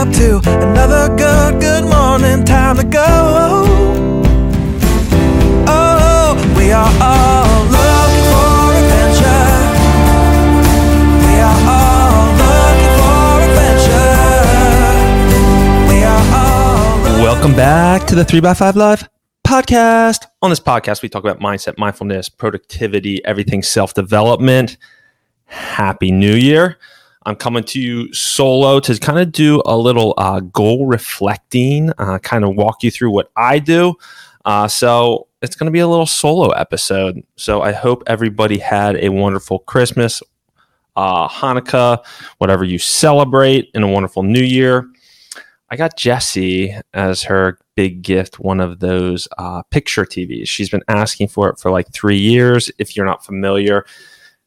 up to another good, good morning. Time to go. Oh, we are all looking for adventure. We are all looking for adventure. We are all Welcome back to the 3x5 Life podcast. On this podcast, we talk about mindset, mindfulness, productivity, everything self development. Happy New Year. I'm coming to you solo to kind of do a little uh, goal reflecting, uh, kind of walk you through what I do. Uh, so it's going to be a little solo episode. So I hope everybody had a wonderful Christmas, uh, Hanukkah, whatever you celebrate, and a wonderful New Year. I got Jessie as her big gift one of those uh, picture TVs. She's been asking for it for like three years. If you're not familiar,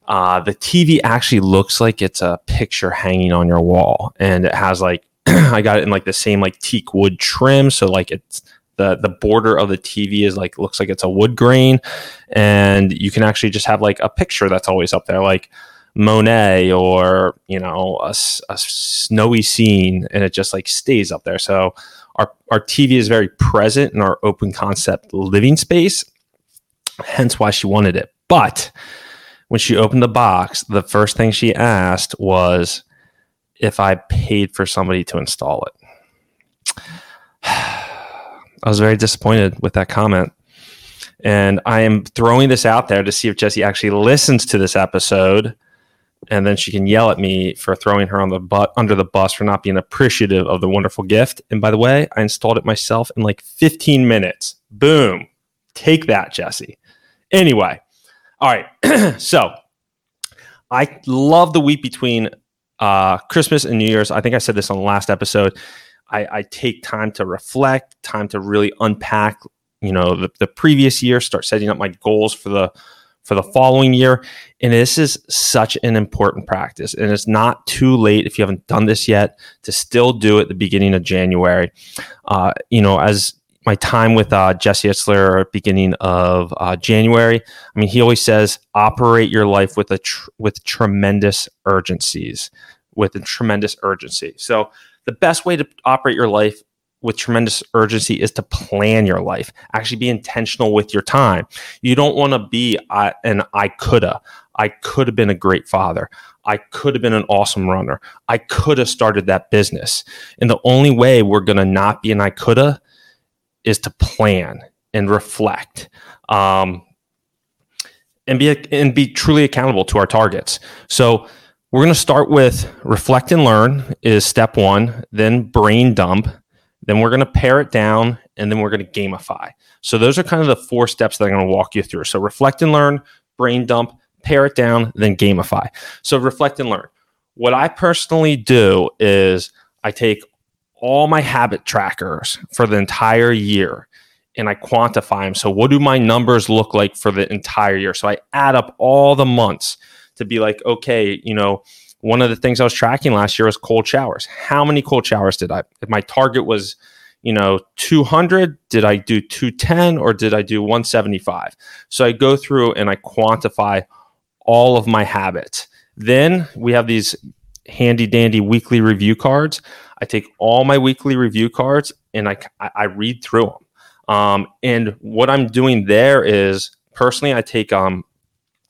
uh, the TV actually looks like it's a picture hanging on your wall, and it has like I got it in like the same like teak wood trim, so like it's the the border of the TV is like looks like it's a wood grain, and you can actually just have like a picture that's always up there, like Monet or you know a, a snowy scene, and it just like stays up there. So our our TV is very present in our open concept living space, hence why she wanted it, but when she opened the box, the first thing she asked was if I paid for somebody to install it. I was very disappointed with that comment. And I am throwing this out there to see if Jesse actually listens to this episode. And then she can yell at me for throwing her on the butt under the bus for not being appreciative of the wonderful gift. And by the way, I installed it myself in like 15 minutes. Boom. Take that, Jesse. Anyway, all right. so I love the week between uh, Christmas and New Year's. I think I said this on the last episode. I, I take time to reflect, time to really unpack, you know, the, the previous year, start setting up my goals for the for the following year. And this is such an important practice. And it's not too late if you haven't done this yet to still do it the beginning of January. Uh, you know, as my time with uh, Jesse Itzler beginning of uh, January. I mean, he always says operate your life with a tr- with tremendous urgencies, with a tremendous urgency. So the best way to operate your life with tremendous urgency is to plan your life. Actually, be intentional with your time. You don't want to be uh, an I coulda. I could have been a great father. I could have been an awesome runner. I could have started that business. And the only way we're going to not be an I coulda is to plan and reflect um, and be and be truly accountable to our targets. So we're going to start with reflect and learn is step one then brain dump then we're going to pare it down and then we're going to gamify. So those are kind of the four steps that i'm going to walk you through. So reflect and learn brain dump pare it down then gamify. So reflect and learn. What i personally do is i take all my habit trackers for the entire year and I quantify them. So, what do my numbers look like for the entire year? So, I add up all the months to be like, okay, you know, one of the things I was tracking last year was cold showers. How many cold showers did I? If my target was, you know, 200, did I do 210 or did I do 175? So, I go through and I quantify all of my habits. Then we have these handy dandy weekly review cards. I take all my weekly review cards and I, I read through them. Um, and what I'm doing there is personally, I take um,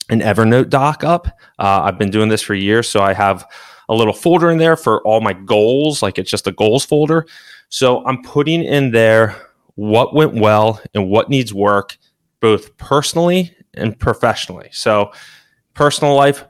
an Evernote doc up. Uh, I've been doing this for years. So I have a little folder in there for all my goals, like it's just a goals folder. So I'm putting in there what went well and what needs work, both personally and professionally. So, personal life,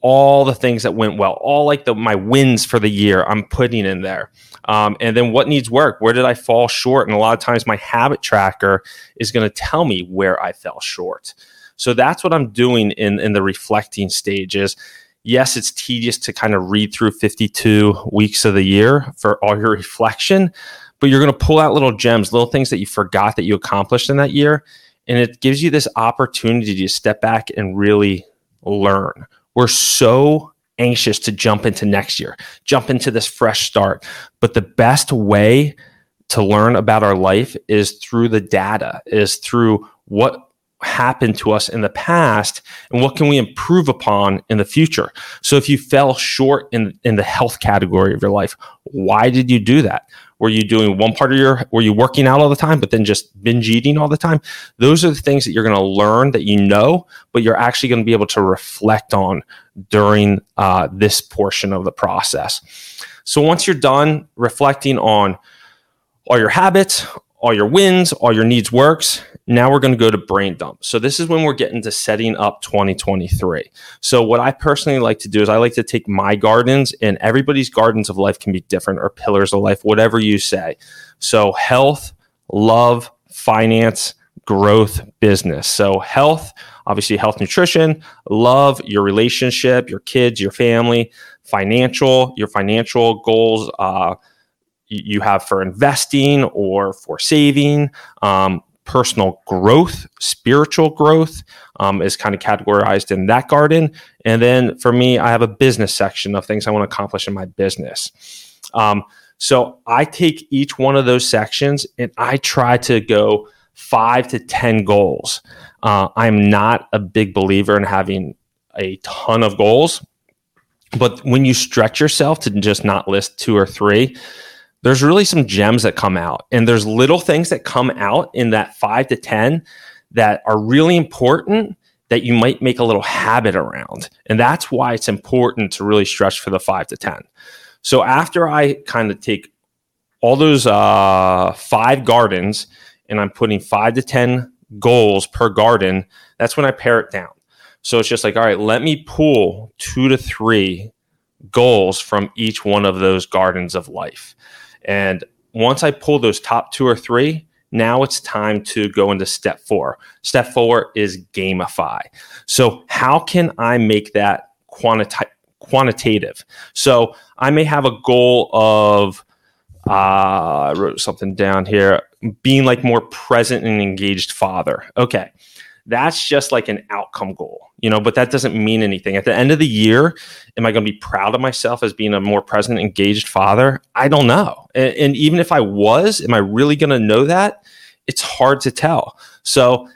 all the things that went well, all like the my wins for the year, I'm putting in there. Um, and then what needs work? Where did I fall short? And a lot of times, my habit tracker is going to tell me where I fell short. So that's what I'm doing in in the reflecting stages. Yes, it's tedious to kind of read through 52 weeks of the year for all your reflection, but you're going to pull out little gems, little things that you forgot that you accomplished in that year, and it gives you this opportunity to step back and really learn. We're so anxious to jump into next year, jump into this fresh start. But the best way to learn about our life is through the data, is through what happened to us in the past and what can we improve upon in the future so if you fell short in in the health category of your life why did you do that were you doing one part of your were you working out all the time but then just binge eating all the time those are the things that you're going to learn that you know but you're actually going to be able to reflect on during uh, this portion of the process so once you're done reflecting on all your habits all your wins, all your needs works. Now we're going to go to brain dump. So this is when we're getting to setting up 2023. So what I personally like to do is I like to take my gardens and everybody's gardens of life can be different or pillars of life, whatever you say. So health, love, finance, growth, business. So health, obviously health, nutrition, love, your relationship, your kids, your family, financial, your financial goals, uh, you have for investing or for saving. Um, personal growth, spiritual growth um, is kind of categorized in that garden. And then for me, I have a business section of things I want to accomplish in my business. Um, so I take each one of those sections and I try to go five to 10 goals. Uh, I'm not a big believer in having a ton of goals. But when you stretch yourself to just not list two or three, there's really some gems that come out and there's little things that come out in that 5 to 10 that are really important that you might make a little habit around and that's why it's important to really stretch for the 5 to 10 so after i kind of take all those uh, five gardens and i'm putting 5 to 10 goals per garden that's when i pare it down. So it's just like all right let me pull two to three goals from each one of those gardens of life and once I pull those top two or three, now it's time to go into step four. Step four is gamify. So, how can I make that quanti- quantitative? So, I may have a goal of, uh, I wrote something down here, being like more present and engaged father. Okay that's just like an outcome goal, you know, but that doesn't mean anything. At the end of the year, am I going to be proud of myself as being a more present, engaged father? I don't know. And, and even if I was, am I really going to know that? It's hard to tell. So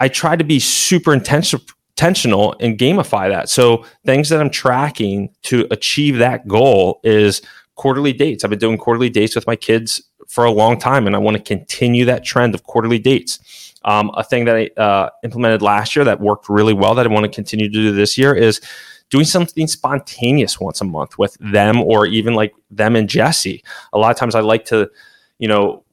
I try to be super intentional intentional and gamify that. So things that I'm tracking to achieve that goal is quarterly dates. I've been doing quarterly dates with my kids for a long time, and I want to continue that trend of quarterly dates. Um, a thing that I uh, implemented last year that worked really well that I want to continue to do this year is doing something spontaneous once a month with them or even like them and Jesse. A lot of times I like to, you know,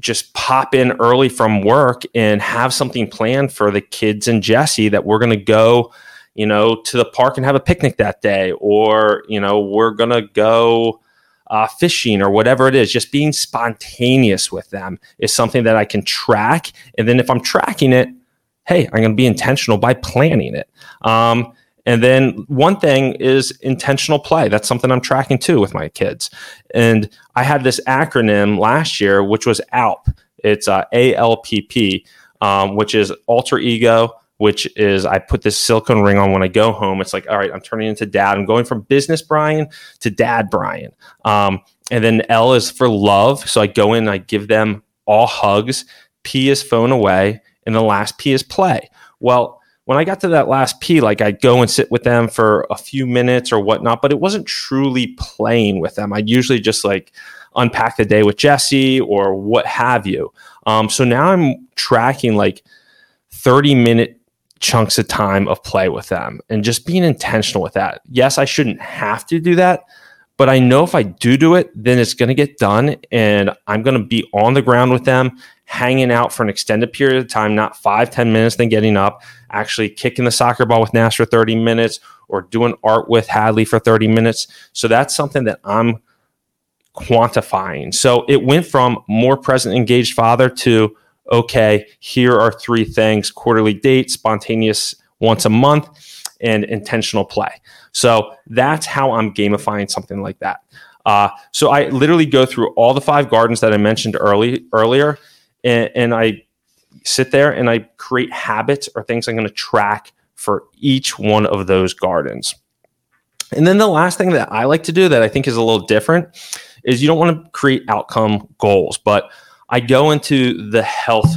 just pop in early from work and have something planned for the kids and Jesse that we're going to go, you know, to the park and have a picnic that day, or, you know, we're going to go, uh, fishing or whatever it is, just being spontaneous with them is something that I can track. And then if I'm tracking it, hey, I'm going to be intentional by planning it. Um, and then one thing is intentional play. That's something I'm tracking too with my kids. And I had this acronym last year, which was ALP. It's uh, ALPP, um, which is alter ego, which is I put this silicone ring on when I go home. It's like, all right, I'm turning into dad. I'm going from business Brian to dad Brian. Um, and then L is for love. So I go in I give them all hugs. P is phone away. And the last P is play. Well, when I got to that last P, like I'd go and sit with them for a few minutes or whatnot, but it wasn't truly playing with them. I'd usually just like unpack the day with Jesse or what have you. Um, so now I'm tracking like 30 minute chunks of time of play with them and just being intentional with that. Yes, I shouldn't have to do that, but I know if I do do it, then it's going to get done and I'm going to be on the ground with them, hanging out for an extended period of time, not five, ten minutes, then getting up, actually kicking the soccer ball with Nash for 30 minutes or doing art with Hadley for 30 minutes. So that's something that I'm quantifying. So it went from more present, engaged father to okay, here are three things quarterly date, spontaneous once a month, and intentional play. So that's how I'm gamifying something like that. Uh, so I literally go through all the five gardens that I mentioned early earlier, and, and I sit there and I create habits or things I'm going to track for each one of those gardens. And then the last thing that I like to do that I think is a little different is you don't want to create outcome goals, but I go into the health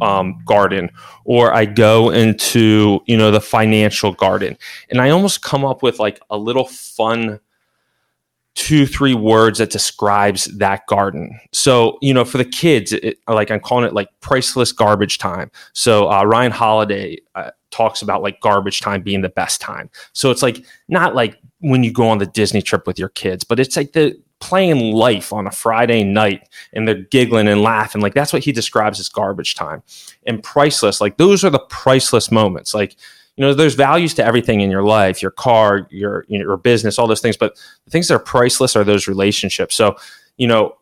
um, garden or I go into, you know, the financial garden. And I almost come up with like a little fun two, three words that describes that garden. So, you know, for the kids, it, like I'm calling it like priceless garbage time. So uh, Ryan Holiday uh, talks about like garbage time being the best time. So it's like not like when you go on the Disney trip with your kids, but it's like the playing life on a Friday night and they're giggling and laughing. Like that's what he describes as garbage time and priceless. Like those are the priceless moments. Like, you know, there's values to everything in your life, your car, your, you know, your business, all those things. But the things that are priceless are those relationships. So, you know,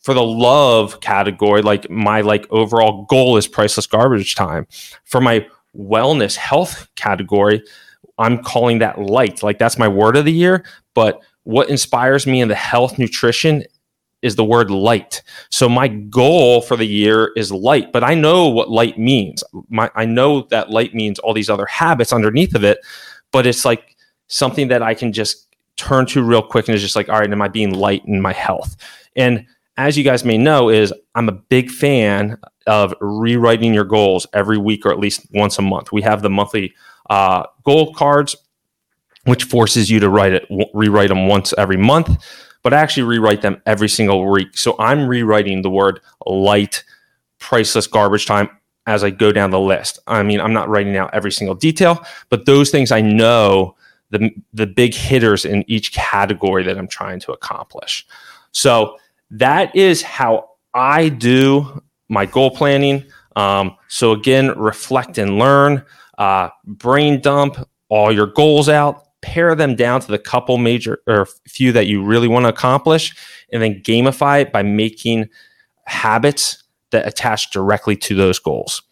for the love category, like my like overall goal is priceless garbage time. For my wellness health category, I'm calling that light. Like that's my word of the year. But what inspires me in the health nutrition is the word light. So my goal for the year is light, but I know what light means. My, I know that light means all these other habits underneath of it, but it's like something that I can just turn to real quick and it's just like, all right, am I being light in my health? And as you guys may know, is I'm a big fan of rewriting your goals every week or at least once a month. We have the monthly uh, goal cards which forces you to write it, rewrite them once every month, but I actually rewrite them every single week. So I'm rewriting the word light, priceless garbage time as I go down the list. I mean, I'm not writing out every single detail, but those things I know the the big hitters in each category that I'm trying to accomplish. So that is how I do my goal planning. Um, so again, reflect and learn, uh, brain dump all your goals out, pare them down to the couple major or few that you really want to accomplish, and then gamify it by making habits that attach directly to those goals.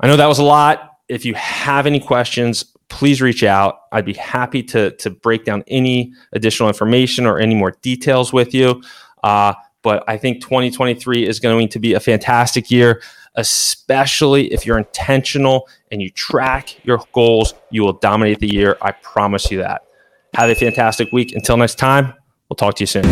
I know that was a lot. If you have any questions, please reach out. I'd be happy to, to break down any additional information or any more details with you. Uh, but I think 2023 is going to be a fantastic year especially if you're intentional and you track your goals, you will dominate the year. I promise you that. Have a fantastic week. Until next time, we'll talk to you soon.